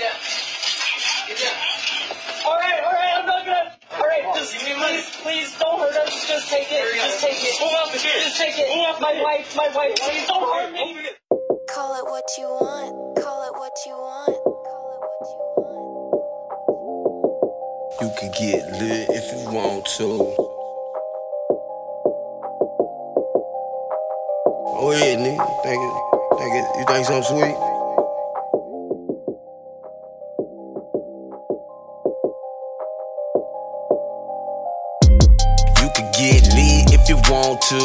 down. Get down. All right, all right, I'm not gonna. All right, just please, please don't hurt us. Just take it. Just take it. Move off the bed. Just take it. Move off My wife, my wife. Please don't hurt me. Call it what you want. Call it what you want. Call it what you want. You can get lit if you want to. Oh yeah, nigga. Think it, think it, you think something sweet? Can get lit if you want to.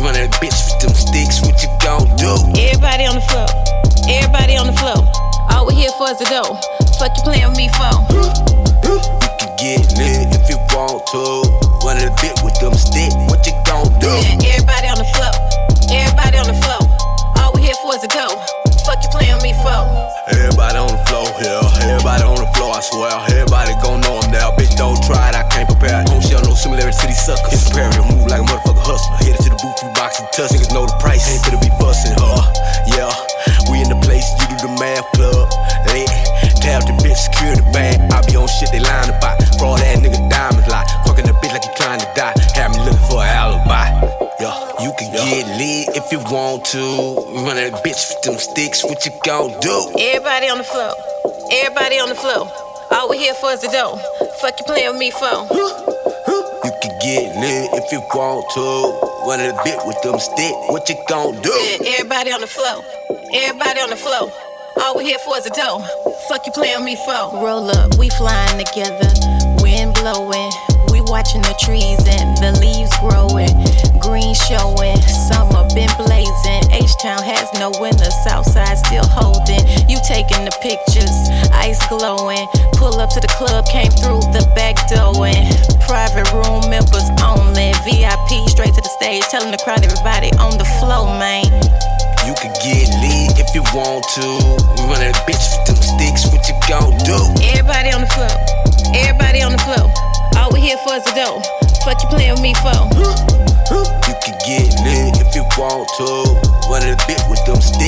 Run that bitch with them sticks, what you gon' do? Everybody on the floor. Everybody on the floor. All we here for is the dough. Fuck you playing with me for? You can get lit if you want to. Run that bitch with them sticks, what you gon' do? Yeah, everybody on the floor. Everybody on the floor. All we here for is the dough. Fuck you playing with me for? Everybody on the floor here, everybody on the floor, I swear. Everybody you box and touch. Niggas know the price, ain't finna be bustin', huh? Yeah, we in the place, you do the math club. Lit, tab the bitch, secure the bag. I be on shit they lying about. Fraud that nigga diamond like. Fucking the bitch like you trying to die. Have me looking for an alibi. Yeah, you can get lit if you want to. Run that bitch with them sticks, what you gon' do? Everybody on the floor. Everybody on the floor. All we here for is the dough. Fuck you playing with me for? You can get lit if you want to. Run a bit with them stick, what you gon' do? Yeah, everybody on the floor. Everybody on the floor. All we here for is the dough. Fuck you playing me for? Roll up, we flying together. Wind blowing. We watching the trees and the leaves growing. Green showing. Summer been blazing. H Town has no winter. Southside still holding. You taking the pictures. Ice glowing. Pull up to the club. Came through the back door and private room members only. VIP straight to the stage. Telling the crowd everybody on the flow, man. You can get lit if you want to. Run a bitch with them sticks, what you gon' do? Everybody on the floor. Everybody on the floor. All we here for is the dough. Fuck you playing with me for? You can get lit if you want to. Run a bit with them sticks,